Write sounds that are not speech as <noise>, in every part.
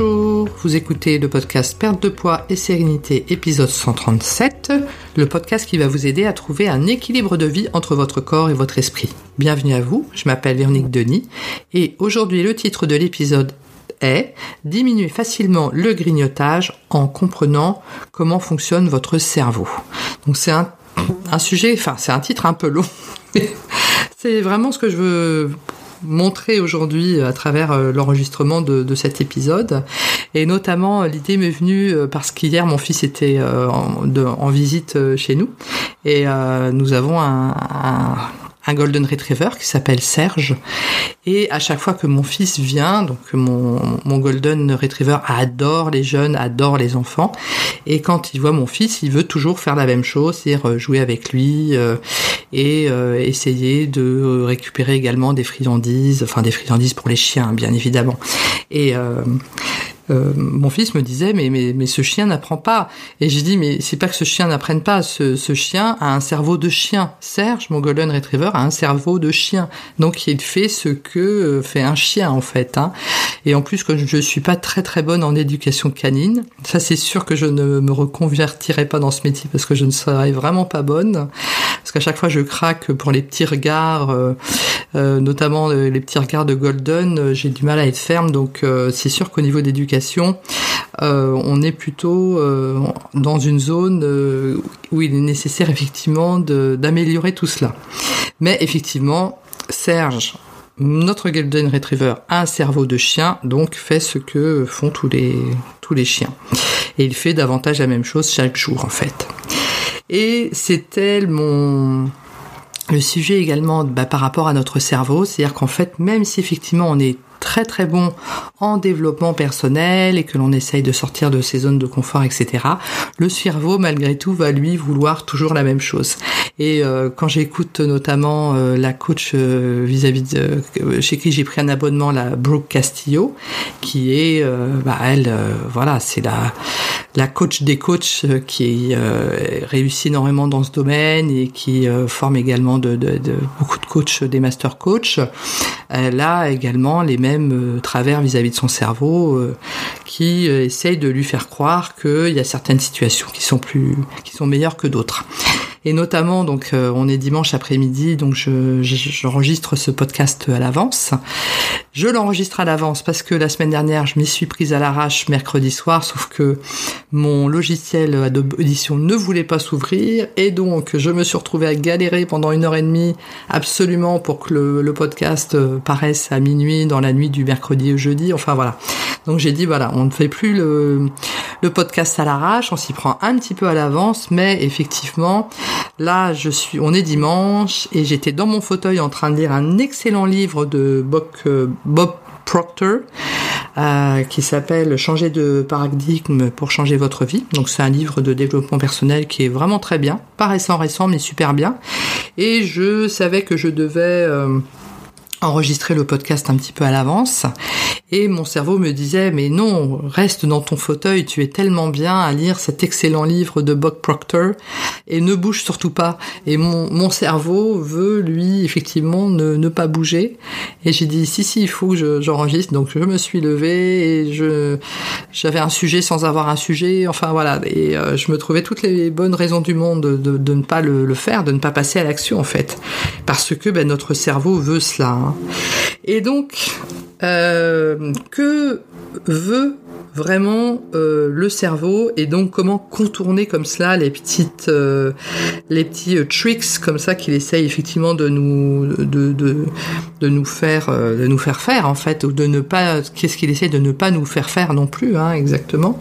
Bonjour, vous écoutez le podcast Perte de poids et sérénité épisode 137, le podcast qui va vous aider à trouver un équilibre de vie entre votre corps et votre esprit. Bienvenue à vous, je m'appelle Véronique Denis et aujourd'hui le titre de l'épisode est Diminuer facilement le grignotage en comprenant comment fonctionne votre cerveau. Donc c'est un, un sujet, enfin c'est un titre un peu long, <laughs> c'est vraiment ce que je veux montrer aujourd'hui à travers euh, l'enregistrement de, cet épisode. Et notamment, l'idée m'est venue euh, parce qu'hier, mon fils était euh, en, visite chez nous. Et nous avons un, un golden retriever qui s'appelle Serge. Et à chaque fois que mon fils vient, donc mon, mon golden retriever adore les jeunes, adore les enfants. Et quand il voit mon fils, il veut toujours faire la même chose, c'est-à-dire jouer avec lui euh, et euh, essayer de récupérer également des friandises, enfin des friandises pour les chiens, bien évidemment. Et euh, euh, mon fils me disait mais mais mais ce chien n'apprend pas. Et j'ai dit mais c'est pas que ce chien n'apprenne pas. Ce, ce chien a un cerveau de chien. Serge mon golden retriever a un cerveau de chien. Donc il fait ce que euh, fait un chien en fait hein. et en plus que je suis pas très très bonne en éducation canine ça c'est sûr que je ne me reconvertirai pas dans ce métier parce que je ne serai vraiment pas bonne. Parce qu'à chaque fois je craque pour les petits regards euh, notamment les petits regards de golden. J'ai du mal à être ferme. Donc c'est sûr qu'au niveau d'éducation euh, on est plutôt euh, dans une zone euh, où il est nécessaire effectivement d'améliorer tout cela. Mais effectivement, Serge, notre Golden Retriever, a un cerveau de chien, donc fait ce que font tous les, chiens. Et il fait davantage la même chose chaque jour en fait. Et c'était mon le sujet également bah, par rapport à notre cerveau, c'est-à-dire qu'en fait, même si effectivement on est très très bon en développement personnel et que l'on essaye de sortir de ses zones de confort, etc., le cerveau, malgré tout, va lui vouloir toujours la même chose. Et euh, quand j'écoute notamment euh, la coach euh, vis-à-vis de chez qui j'ai pris un abonnement, la Brooke Castillo, qui est, bah, elle, voilà, c'est la la coach des coachs qui réussit énormément dans ce domaine et qui forme également de, beaucoup de coachs, des master coachs. Elle a également les mêmes euh, travers vis-à-vis de son cerveau euh, qui euh, essaye de lui faire croire qu'il y a certaines situations qui sont plus qui sont meilleures que d'autres. Et notamment, donc, on est dimanche après-midi, donc j'enregistre ce podcast à l'avance. Je l'enregistre à l'avance parce que la semaine dernière, je m'y suis prise à l'arrache mercredi soir, sauf que mon logiciel Adobe Audition ne voulait pas s'ouvrir et donc je me suis retrouvée à galérer pendant une heure et demie absolument pour que le, podcast euh, paraisse à minuit dans la nuit du mercredi au jeudi. Enfin voilà. Donc j'ai dit voilà, on ne fait plus le, le podcast à l'arrache, on s'y prend un petit peu à l'avance, mais effectivement, là je suis, on est dimanche et j'étais dans mon fauteuil en train de lire un excellent livre de Bob euh, Proctor, euh, qui s'appelle Changer de paradigme pour changer votre vie. Donc c'est un livre de développement personnel qui est vraiment très bien, pas récent récent mais super bien. Et je savais que je devais euh, enregistrer le podcast un petit peu à l'avance. Et mon cerveau me disait mais non reste dans ton fauteuil tu es tellement bien à lire cet excellent livre de Bob Proctor et ne bouge surtout pas. Et mon, mon cerveau veut lui effectivement ne, ne pas bouger. Et j'ai dit si si il faut que j'enregistre. Donc je me suis levé et je j'avais un sujet sans avoir un sujet. Enfin voilà. Et euh, je me trouvais toutes les bonnes raisons du monde de, de, ne pas le, le, faire de ne pas passer à l'action en fait. Parce que ben, notre cerveau veut cela hein. Et donc euh, que veut vraiment euh, le cerveau et donc comment contourner comme cela les petites euh, les petits tricks comme ça qu'il essaye effectivement de nous de, de, de nous faire de nous faire faire en fait ou de ne pas qu'est-ce qu'il essaie de ne pas nous faire faire non plus hein, exactement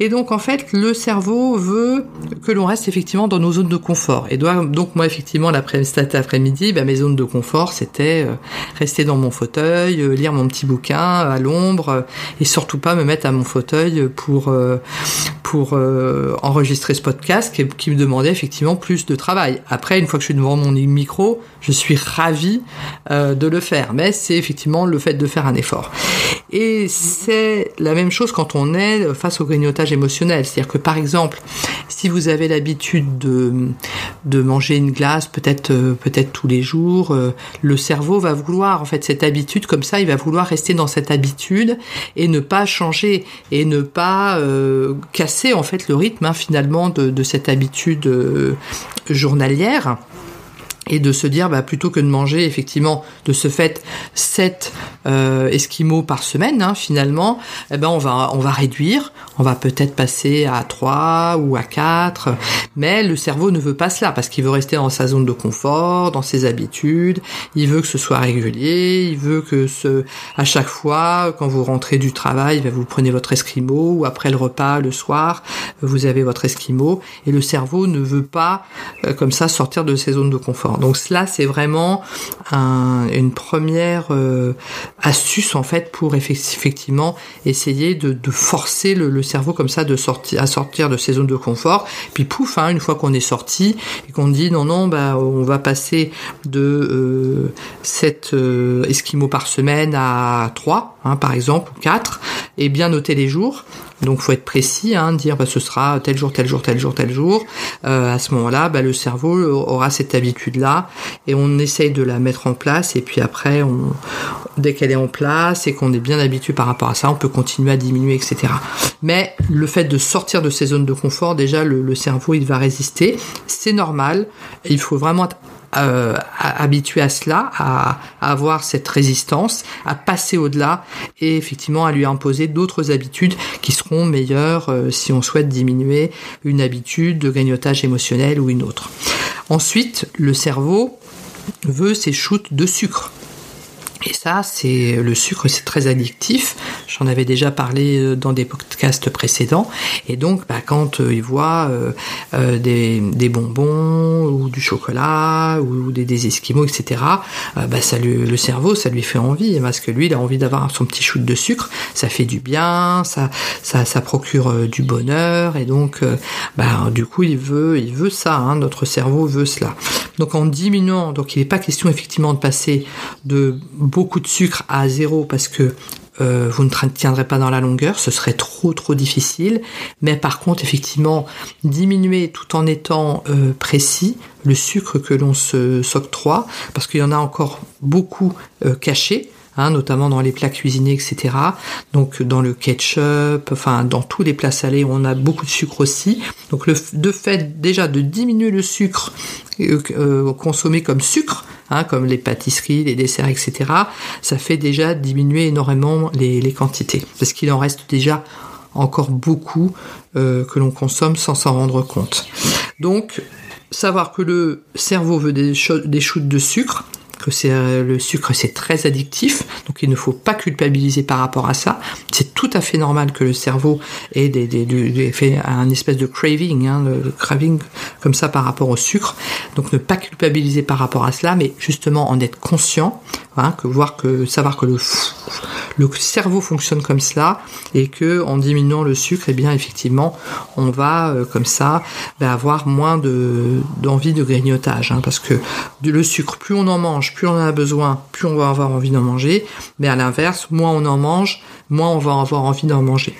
et donc en fait, le cerveau veut que l'on reste effectivement dans nos zones de confort. Et donc moi effectivement l'après cet après-midi, bah, mes zones de confort c'était euh, rester dans mon fauteuil, euh, lire mon petit bouquin à l'ombre euh, et surtout pas me mettre à mon fauteuil pour pour enregistrer ce podcast qui, me demandait effectivement plus de travail. Après, une fois que je suis devant mon micro, je suis ravi de le faire, mais c'est effectivement le fait de faire un effort. Et c'est la même chose quand on est face au grignotage émotionnel. C'est-à-dire que par exemple, si vous avez l'habitude de, manger une glace peut-être euh, peut-être tous les jours, euh, le cerveau va vouloir en fait cette habitude comme ça, il va vouloir rester dans cette habitude et ne pas changer et ne pas euh, casser en fait le rythme hein, finalement de, cette habitude journalière et de se dire bah, plutôt que de manger effectivement de ce fait 7 euh, esquimaux par semaine hein, finalement eh ben on va on va réduire. On va peut-être passer à 3 ou à 4 mais le cerveau ne veut pas cela parce qu'il veut rester dans sa zone de confort dans ses habitudes. Il veut que ce soit régulier. Il veut que ce à chaque fois quand vous rentrez du travail bah, vous prenez votre esquimau ou après le repas le soir vous avez votre esquimau. Et le cerveau ne veut pas euh, comme ça sortir de ses zones de confort donc cela, c'est vraiment une première euh, astuce en fait pour effectivement essayer de, forcer le, cerveau comme ça de sortir à sortir de ses zones de confort. Puis pouf, hein, une fois qu'on est sorti et qu'on dit non non, bah on va passer de euh, 7 euh, esquimaux par semaine à 3, hein, par exemple, ou 4, et bien noter les jours. Donc faut être précis, hein, dire bah, ce sera tel jour, tel jour, tel jour, tel jour. Euh, à ce moment-là, bah, le cerveau aura cette habitude-là et on essaye de la mettre en place. Et puis après, on, dès qu'elle est en place et qu'on est bien habitué par rapport à ça, on peut continuer à diminuer, etc. Mais le fait de sortir de ces zones de confort, déjà le, le cerveau il va résister. C'est normal. Il faut vraiment être euh, habitué à cela, à, avoir cette résistance, à passer au-delà et effectivement à lui imposer d'autres habitudes qui seront meilleures euh, si on souhaite diminuer une habitude de grignotage émotionnel ou une autre. Ensuite, le cerveau veut ses shoots de sucre. Et ça, c'est le sucre, c'est très addictif. J'en avais déjà parlé euh, dans des podcasts précédents. Et donc, bah, quand euh, il voit euh, des, bonbons ou du chocolat ou des, esquimaux, etc., bah, ça le cerveau, ça lui fait envie. Parce que lui, il a envie d'avoir son petit shoot de sucre. Ça fait du bien, ça, ça, ça procure du bonheur. Et donc, bah, du coup, il veut, il veut ça. Hein, notre cerveau veut cela. Donc, en diminuant, donc il n'est pas question effectivement de passer de beaucoup de sucre à zéro parce que euh, vous ne tiendrez pas dans la longueur, ce serait trop trop difficile. Mais par contre, effectivement, diminuer tout en étant euh, précis le sucre que l'on s'octroie, parce qu'il y en a encore beaucoup euh, cachés. Hein, notamment dans les plats cuisinés, etc. Donc dans le ketchup, enfin dans tous les plats salés, on a beaucoup de sucre aussi. Donc le de fait déjà de diminuer le sucre consommé comme sucre, Hein, comme les pâtisseries, les desserts, etc., ça fait déjà diminuer énormément les, quantités, parce qu'il en reste déjà encore beaucoup euh, que l'on consomme sans s'en rendre compte. Donc, savoir que le cerveau veut des, des shoots de sucre, que euh, le sucre c'est très addictif, donc il ne faut pas culpabiliser par rapport à ça. C'est tout à fait normal que le cerveau ait des, fait un espèce de craving, hein, le, craving comme ça par rapport au sucre. Donc ne pas culpabiliser par rapport à cela, mais justement en être conscient, hein, que voir que savoir que le le cerveau fonctionne comme cela et que en diminuant le sucre, et eh bien effectivement, on va euh, comme ça ben, avoir moins de d'envie de grignotage, hein, parce que le sucre, plus on en mange, plus on en a besoin, plus on va avoir envie d'en manger. Mais à l'inverse, moins on en mange, moins on va avoir envie d'en manger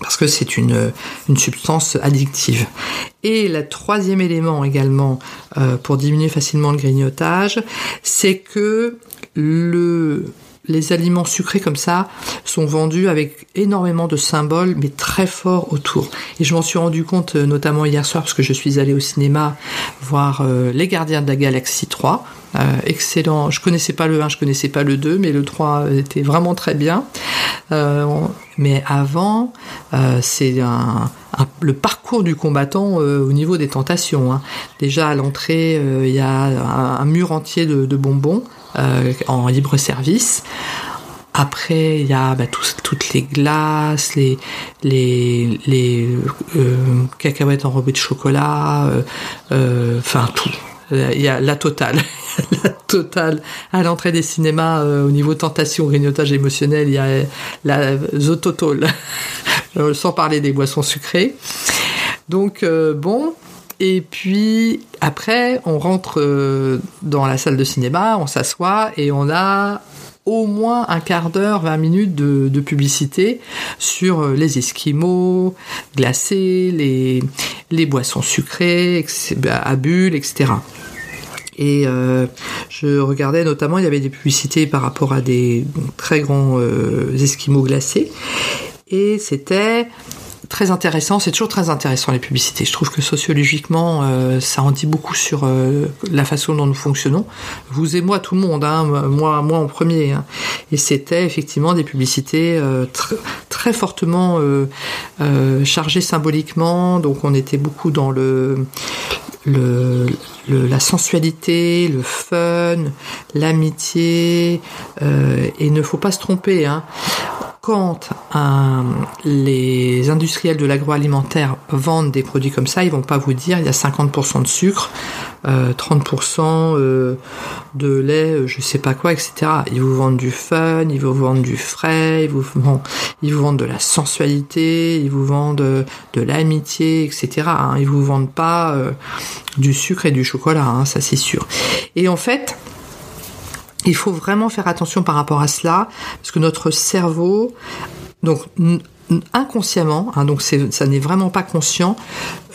parce que c'est une, substance addictive. Et le troisième élément également euh, pour diminuer facilement le grignotage, c'est que le les aliments sucrés comme ça sont vendus avec énormément de symboles, mais très forts autour. Et je m'en suis rendu compte euh, notamment hier soir parce que je suis allée au cinéma voir euh, Les Gardiens de la Galaxie 3. Euh, excellent. Je connaissais pas le 1, je connaissais pas le 2, mais le 3 était vraiment très bien. mais avant, c'est le parcours du combattant au niveau des tentations. Hein. Déjà à l'entrée, il y a un, mur entier de bonbons euh, en libre service. Après, il y a bah, toutes les glaces, les, euh, cacahuètes enrobées de chocolat, euh, enfin tout. Il y a la totale. <laughs> la totale. À l'entrée des cinémas, au niveau tentation, grignotage émotionnel, il y a la zototol. <laughs> Sans parler des boissons sucrées. Donc, bon, et puis après, on rentre euh, dans la salle de cinéma, on s'assoit et on a au moins un quart d'heure, 20 minutes de, publicité sur euh, les esquimaux glacés, les, les boissons sucrées à bulles, etc. Et euh, je regardais notamment, il y avait des publicités par rapport à des très grands euh, esquimaux glacés. Et c'était très intéressant, c'est toujours très intéressant les publicités. Je trouve que sociologiquement, euh, ça en dit beaucoup sur la façon dont nous fonctionnons. Vous et moi, tout le monde, hein, moi, moi en premier. Hein. Et c'était effectivement des publicités très fortement chargées symboliquement. Donc on était beaucoup dans le, le, la sensualité, le fun, l'amitié. et il ne faut pas se tromper. Hein quand les industriels de l'agroalimentaire vendent des produits comme ça, ils vont pas vous dire il y a 50% de sucre, 30% euh, euh, de lait, euh, je sais pas quoi, etc. Ils vous vendent du fun, ils vous vendent du frais, ils vous vendent, ils vous vendent de la sensualité, ils vous vendent de, l'amitié, etc. Hein. Ils vous vendent pas du sucre et du chocolat, hein, ça c'est sûr. Et en fait, il faut vraiment faire attention par rapport à cela, parce que notre cerveau, donc inconsciemment, hein, donc ça n'est vraiment pas conscient,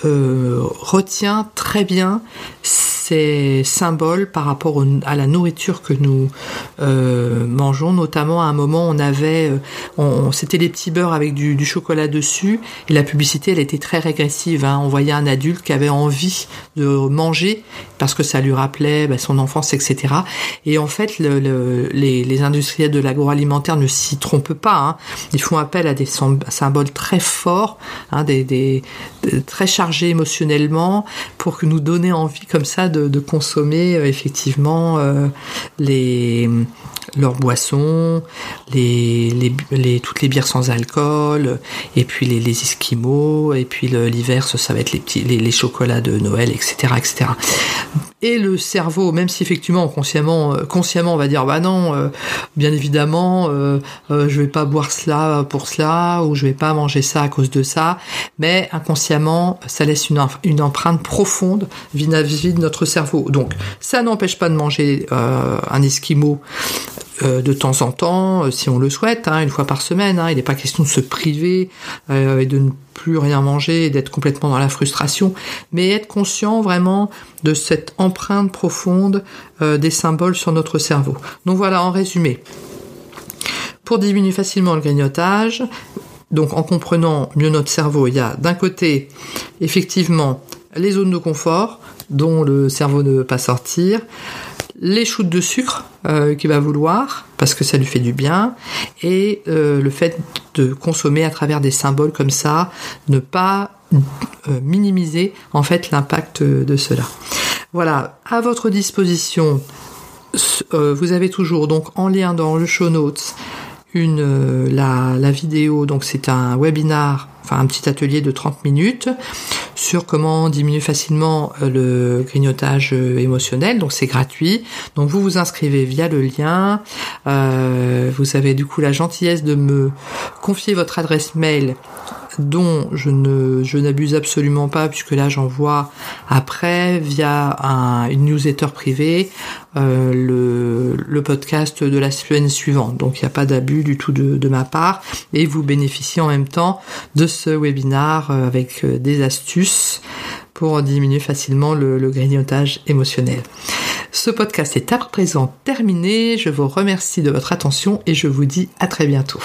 euh, retient très bien ces symboles par rapport à la nourriture que nous euh, mangeons. Notamment, à un moment, on avait, euh, c'était les petits beurres avec du, chocolat dessus, et la publicité, elle était très régressive. Hein. On voyait un adulte qui avait envie de manger parce que ça lui rappelait bah, son enfance, etc. Et en fait, les, industriels de l'agroalimentaire ne s'y trompent pas. Hein. Ils font appel à des symboles très forts, hein, des, très chargés émotionnellement, pour que nous donner envie comme ça de, consommer euh, effectivement euh, les leurs boissons, les, les, toutes les bières sans alcool, et puis les, les esquimaux, et puis l'hiver, ça va être les, petits, les, les, chocolats de Noël, etc., etc. Et le cerveau, même si effectivement consciemment, euh, consciemment on va dire bah non, euh, bien évidemment, euh, euh, je vais pas boire cela pour cela, ou je vais pas manger ça à cause de ça, mais inconsciemment, ça laisse une, empreinte profonde vis-à-vis de notre cerveau. Donc ça n'empêche pas de manger un esquimau euh, de temps en temps, euh, si on le souhaite, hein, une fois par semaine. Hein. il n'est pas question de se priver euh, et de ne plus rien manger d'être complètement dans la frustration, mais être conscient vraiment de cette empreinte profonde des symboles sur notre cerveau. Donc voilà, en résumé. Pour diminuer facilement le grignotage, donc en comprenant mieux notre cerveau, il y a d'un côté effectivement les zones de confort dont le cerveau ne veut pas sortir, les shoots de sucre euh, qu'il va vouloir parce que ça lui fait du bien et euh, le fait de consommer à travers des symboles comme ça, ne pas euh, minimiser en fait l'impact de cela. Voilà, à votre disposition, vous avez toujours donc en lien dans le show notes une la, la vidéo. Donc c'est un webinar enfin un petit atelier de 30 minutes sur comment diminuer facilement euh, le grignotage euh, émotionnel. Donc c'est gratuit. Donc vous vous inscrivez via le lien. Euh, vous avez du coup la gentillesse de me confier votre adresse mail dont je n'abuse absolument pas puisque là j'envoie après via un, une newsletter privée euh, le, podcast de la semaine suivante. Donc il n'y a pas d'abus du tout de, ma part et vous bénéficiez en même temps de ce webinar euh, avec euh, des astuces pour diminuer facilement le, le grignotage émotionnel. Ce podcast est à présent terminé. Je vous remercie de votre attention et je vous dis à très bientôt.